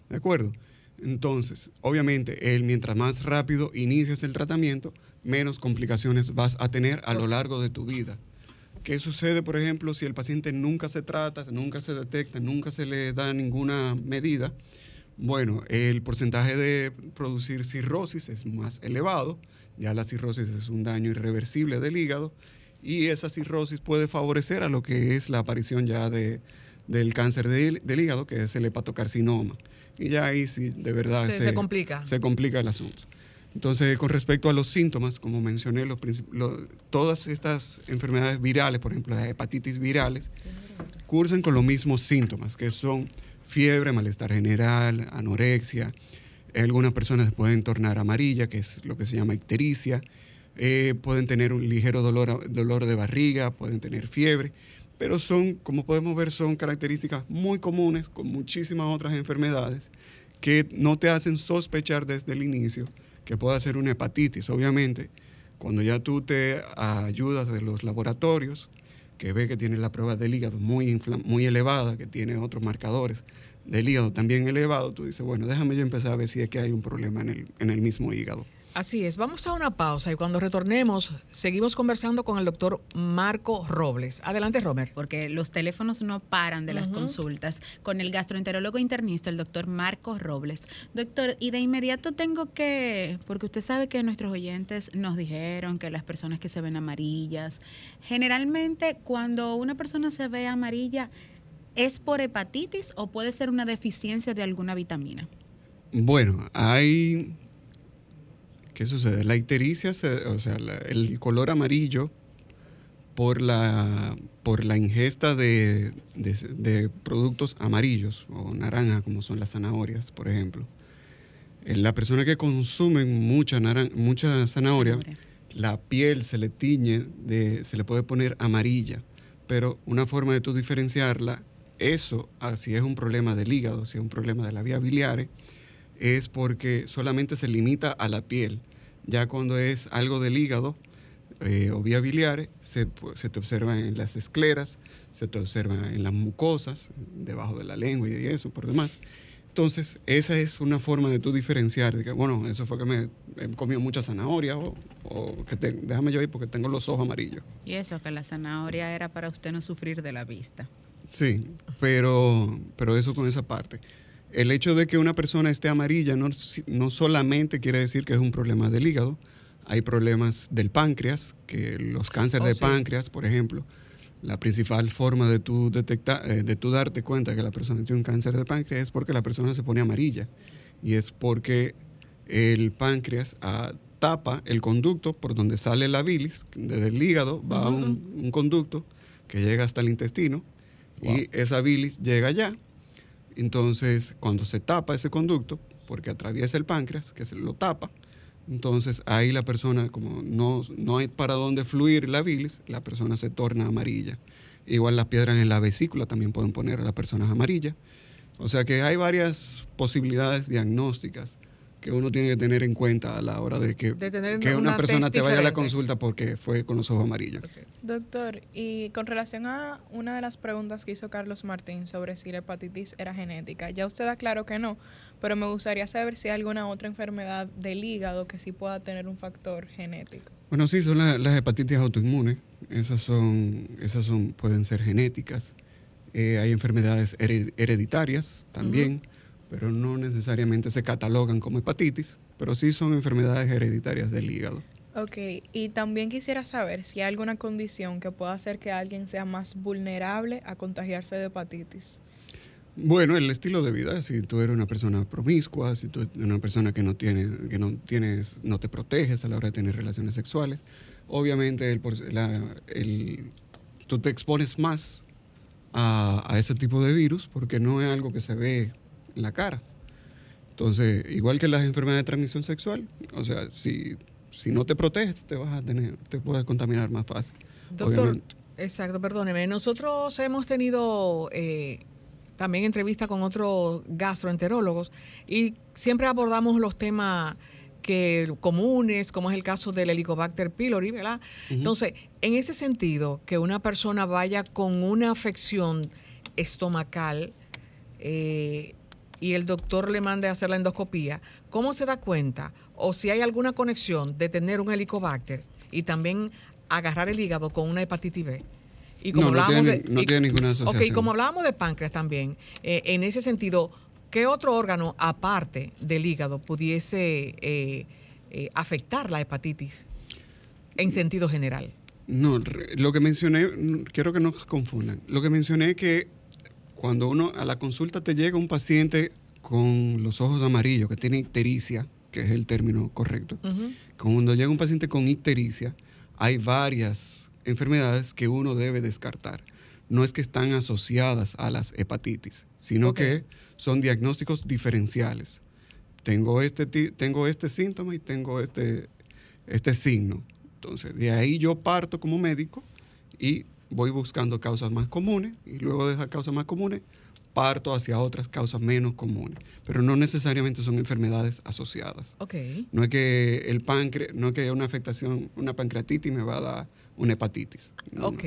¿De acuerdo? Entonces, obviamente, él, mientras más rápido inicias el tratamiento, menos complicaciones vas a tener a lo largo de tu vida. ¿Qué sucede, por ejemplo, si el paciente nunca se trata, nunca se detecta, nunca se le da ninguna medida? Bueno, el porcentaje de producir cirrosis es más elevado. Ya la cirrosis es un daño irreversible del hígado y esa cirrosis puede favorecer a lo que es la aparición ya de, del cáncer del, del hígado, que es el hepatocarcinoma. Y ya ahí sí, de verdad, Se- se complica. Se complica el asunto. Entonces, con respecto a los síntomas, como mencioné, los todas estas enfermedades virales, por ejemplo, las hepatitis virales, cursan con los mismos síntomas, que son fiebre, malestar general, anorexia. Algunas personas pueden tornar amarilla, que es lo que se llama ictericia. Eh, pueden tener un ligero dolor, dolor de barriga, pueden tener fiebre, pero son, como podemos ver, son características muy comunes con muchísimas otras enfermedades que no te hacen sospechar desde el inicio que pueda ser una hepatitis. Obviamente, cuando ya tú te ayudas de los laboratorios, que ve que tiene la prueba del hígado muy, muy elevada, que tiene otros marcadores del hígado también elevado, tú dices, bueno, déjame yo empezar a ver si es que hay un problema en el, en el mismo hígado. Así es, vamos a una pausa y cuando retornemos seguimos conversando con el doctor Marco Robles. Adelante, Romer. Porque los teléfonos no paran de las consultas con el gastroenterólogo internista, el doctor Marcos Robles. Doctor, y de inmediato tengo que, porque usted sabe que nuestros oyentes nos dijeron que las personas que se ven amarillas, generalmente cuando una persona se ve amarilla, ¿es por hepatitis o puede ser una deficiencia de alguna vitamina? Bueno, hay... ¿Qué sucede? La ictericia, se- o sea, la- el color amarillo por la, por la ingesta de, de- de productos amarillos o naranja, como son las zanahorias, por ejemplo. En la persona que consume mucha, naran- mucha zanahoria, Zanahoria. la piel se le tiñe, de, se le puede poner amarilla. Pero una forma de tú diferenciarla, eso, ah, si es un problema del hígado, si es un problema de la vía biliar, es porque solamente se limita a la piel. Ya cuando es algo del hígado eh, o vía biliar, se, se te observa en las escleras, se te observa en las mucosas, debajo de la lengua y eso, por demás. Entonces, esa es una forma de tú diferenciar, de que, bueno, eso fue que me he comido mucha zanahoria o, o que te- déjame yo ir porque tengo los ojos amarillos. Y eso, que la zanahoria era para usted no sufrir de la vista. Sí, pero, pero eso con esa parte. El hecho de que una persona esté amarilla no, no solamente quiere decir que es un problema del hígado, hay problemas del páncreas, que los cánceres Oh, de sí. páncreas, por ejemplo, la principal forma de tú, detectar, eh, de tú darte cuenta que la persona tiene un cáncer de páncreas es porque la persona se pone amarilla. Y es porque el páncreas ah, tapa el conducto por donde sale la bilis, desde el hígado va a un, un conducto que llega hasta el intestino y esa bilis llega allá. Entonces, cuando se tapa ese conducto, porque atraviesa el páncreas, que se lo tapa, entonces ahí la persona, como no, no hay para dónde fluir la bilis, la persona se torna amarilla. Igual las piedras en la vesícula también pueden poner a las personas amarillas. O sea que hay varias posibilidades diagnósticas que uno tiene que tener en cuenta a la hora de que, De tener que una una persona te vaya a la consulta porque fue con los ojos amarillos. Doctor, y con relación a una de las preguntas que hizo Carlos Martín sobre si la hepatitis era genética, ya usted aclaró que no, pero me gustaría saber si hay alguna otra enfermedad del hígado que sí pueda tener un factor genético. Bueno, sí, son la- las hepatitis autoinmunes. Esas son, esas son, pueden ser genéticas. Eh, hay enfermedades hered- hereditarias también, pero no necesariamente se catalogan como hepatitis, pero sí son enfermedades hereditarias del hígado. Ok, y también quisiera saber si hay alguna condición que pueda hacer que alguien sea más vulnerable a contagiarse de hepatitis. Bueno, el estilo de vida, si tú eres una persona promiscua, si tú eres una persona que no tiene, que no tienes, no te proteges a la hora de tener relaciones sexuales, obviamente el, por- la- el- tú te expones más a, a ese tipo de virus porque no es algo que se ve la cara. Entonces, igual que las enfermedades de transmisión sexual, o sea, si, si no te proteges, te vas a tener, te puedes contaminar más fácil. Doctor, obviamente. exacto, perdóneme. Nosotros hemos tenido eh, también entrevistas con otros gastroenterólogos y siempre abordamos los temas que comunes, como es el caso del Helicobacter pylori, ¿verdad? Entonces, en ese sentido, que una persona vaya con una afección estomacal eh, y el doctor le mande a hacer la endoscopía, ¿cómo se da cuenta? O si hay alguna conexión de tener un helicobacter y también agarrar el hígado con una hepatitis B. Y No, no tiene- de- no y- tiene ninguna Ok, asociación. como hablábamos de páncreas también, eh, en ese sentido, ¿qué otro órgano aparte del hígado pudiese eh, eh, afectar la hepatitis en sentido general? No, lo que mencioné, mm, quiero que no confundan. Lo que mencioné es que cuando uno a la consulta te llega un paciente con los ojos amarillos, que tiene ictericia, que es el término correcto, cuando llega un paciente con ictericia, hay varias enfermedades que uno debe descartar. No es que están asociadas a las hepatitis, sino que son diagnósticos diferenciales. Tengo este, tengo este síntoma y tengo este, este signo. Entonces, de ahí yo parto como médico y voy buscando causas más comunes y luego de esas causas más comunes parto hacia otras causas menos comunes, pero no necesariamente son enfermedades asociadas. Ok. No es que el páncreas, no es que una afectación, una pancreatitis me va a dar una hepatitis. No, Ok.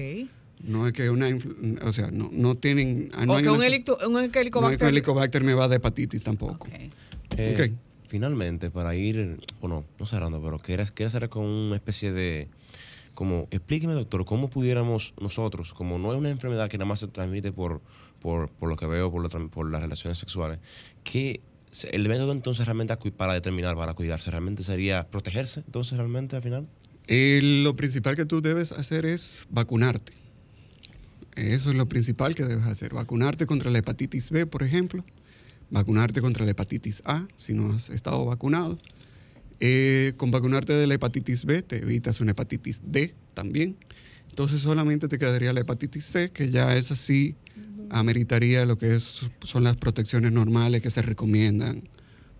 No, no es que una, influ- o sea, no, no tienen, ah, no o hay que un, helicto- un no es que helicobacter... el helicobacter me va a dar hepatitis tampoco. Eh, Ok. Finalmente, para ir, bueno, no cerrando, pero quiero, quiero hacer con una especie de, como, explíqueme doctor, ¿cómo pudiéramos nosotros, como no es una enfermedad que nada más se transmite por, por, lo que veo, por, las relaciones sexuales, que el método entonces realmente para determinar, para cuidarse, realmente sería protegerse, entonces realmente al final? Eh, lo principal que tú debes hacer es vacunarte. Eso es lo principal que debes hacer. Vacunarte contra la hepatitis B, por ejemplo. Vacunarte contra la hepatitis A, si no has estado vacunado. Eh, con vacunarte de la hepatitis B te evitas una hepatitis D también. Entonces solamente te quedaría la hepatitis C, que ya es así, ameritaría lo que es- son las protecciones normales que se recomiendan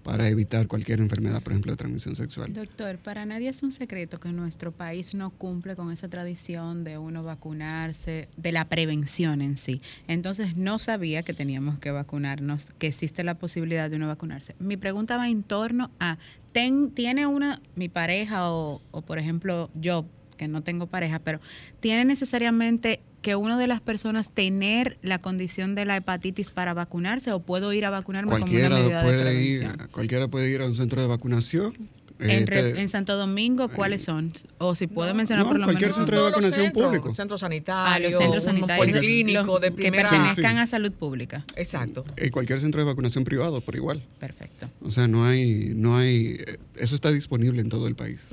para evitar cualquier enfermedad, por ejemplo, de transmisión sexual. Doctor, para nadie es un secreto que nuestro país no cumple con esa tradición de uno vacunarse, de la prevención en sí. Entonces no sabía que teníamos que vacunarnos, que existe la posibilidad de uno vacunarse. Mi pregunta va en torno a, ten- ¿tiene una, mi pareja o, o, por ejemplo yo, que no tengo pareja, pero tiene necesariamente que una de las personas tener la condición de la hepatitis para vacunarse o puedo ir a vacunarme como una Cualquiera medida de puede, ir, cualquiera puede ir a un centro de vacunación. En, eh, en Santo Domingo, ¿cuáles son? O si puedo mencionar no, por lo cualquier menos. centro de vacunación centros, público. Centros Ah, sanitarios, los centros sanitarios policlínico los de que primera... pertenezcan a salud pública. Exacto. En cualquier centro de vacunación privado, por igual. Perfecto. O sea, no hay, no hay, eh, eso está disponible en todo el país.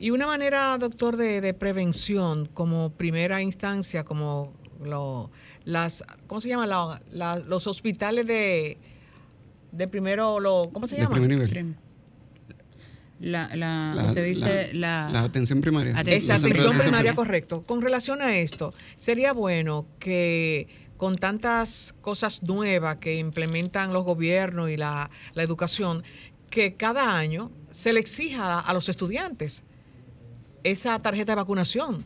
Y una manera, doctor, de, de prevención como primera instancia, como lo, las, ¿cómo se llama? La- la- los hospitales de, de primero, lo, ¿cómo se De llama? primer nivel. La, la, La- usted dice la, La atención primaria. Es la de atención primaria, primaria. correcto. Con relación a esto, sería bueno que con tantas cosas nuevas que implementan los gobiernos y la, la educación, que cada año se le exija a, a los estudiantes esa tarjeta de vacunación.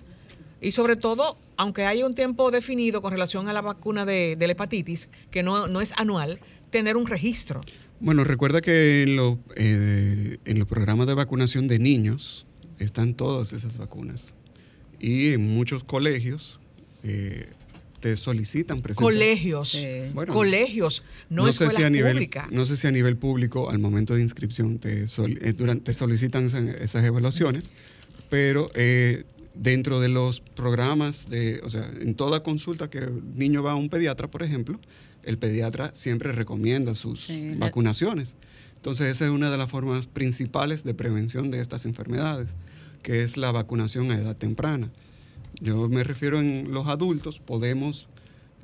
Y sobre todo, aunque haya un tiempo definido con relación a la vacuna de, de la hepatitis, que no, no es anual, tener un registro. Bueno, recuerda que en, lo- eh, en los programas de vacunación de niños están todas esas vacunas. Y en muchos colegios eh, te solicitan presentar. Colegios, Bueno, colegios, no, sé escuelas si a nivel, públicas. No sé si a nivel público, al momento de inscripción, te, sol- eh, durante, te solicitan esa- esas evaluaciones, pero eh, dentro de los programas, de, o sea, en toda consulta que el niño va a un pediatra, por ejemplo, el pediatra siempre recomienda sus Sí, vacunaciones. Entonces, esa es una de las formas principales de prevención de estas enfermedades, que es la vacunación a edad temprana. Yo me refiero en los adultos, podemos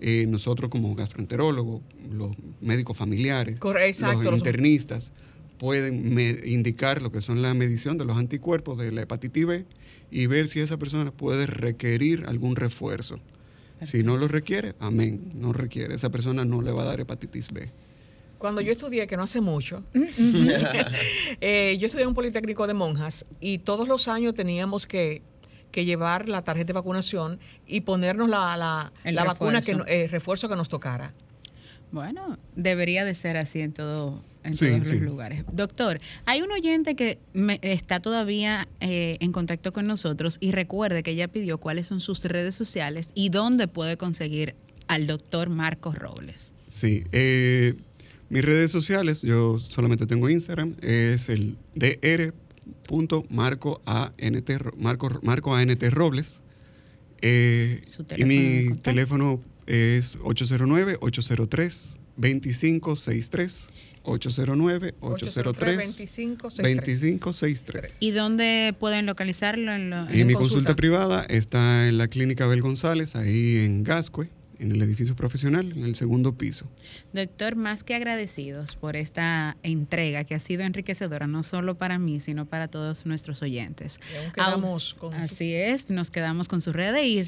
eh, nosotros como gastroenterólogos, los médicos familiares, los- internistas, pueden indicar lo que son la medición de los anticuerpos de la hepatitis B y ver si esa persona puede requerir algún refuerzo. Si no lo requiere, amén, no requiere. Esa persona no le va a dar hepatitis B. Cuando yo estudié, que no hace mucho, eh, yo estudié en un Politécnico de Monjas y todos los años teníamos que, que llevar la tarjeta de vacunación y ponernos la, la, vacuna, que, eh, refuerzo que nos tocara. Bueno, debería de ser así en todo en Sí, todos sí. los lugares. Doctor, hay un oyente que me- está todavía eh, en contacto con nosotros y recuerde que ella pidió cuáles son sus redes sociales y dónde puede conseguir al doctor Marcos Robles. Sí, eh, mis redes sociales, yo solamente tengo Instagram, es el dr.marco ANT, Ro- Marco, Marco ANT Robles. Eh, Su y teléfono mi teléfono es 809-803-2563. 809-803-2563. ¿Y dónde pueden localizarlo? En lo- Y en mi consulta? consulta privada está en la clínica Abel González, ahí en Gascue, en el edificio profesional, en el segundo piso. Doctor, más que agradecidos por esta entrega que ha sido enriquecedora, no solo para mí, sino para todos nuestros oyentes. Y aún quedamos con- Así es, nos quedamos con sus redes y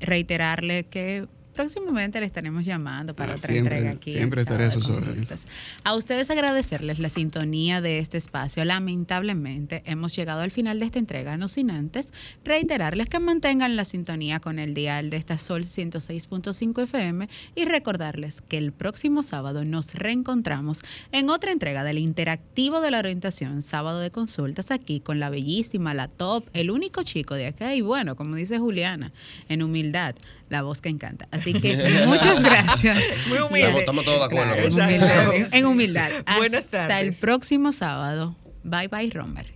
reiterarle que próximamente le estaremos llamando para Ah, otra siempre- entrega aquí. siempre estaré a sus órdenes. A ustedes agradecerles la sintonía de este espacio. Lamentablemente hemos llegado al final de esta entrega, no sin antes reiterarles que mantengan la sintonía con el dial de esta Sol 106.5 FM y recordarles que el próximo sábado nos reencontramos en otra entrega del Interactivo de la Orientación, sábado de consultas aquí con la bellísima, la top, el único chico de acá y bueno, como dice Juliana, en humildad, la voz que encanta. Así que muchas gracias. Muy humilde. Estamos todos de acuerdo. Claro, en humildad. en- humildad. Buenas Hasta el tardes. próximo sábado. Bye bye, Romer.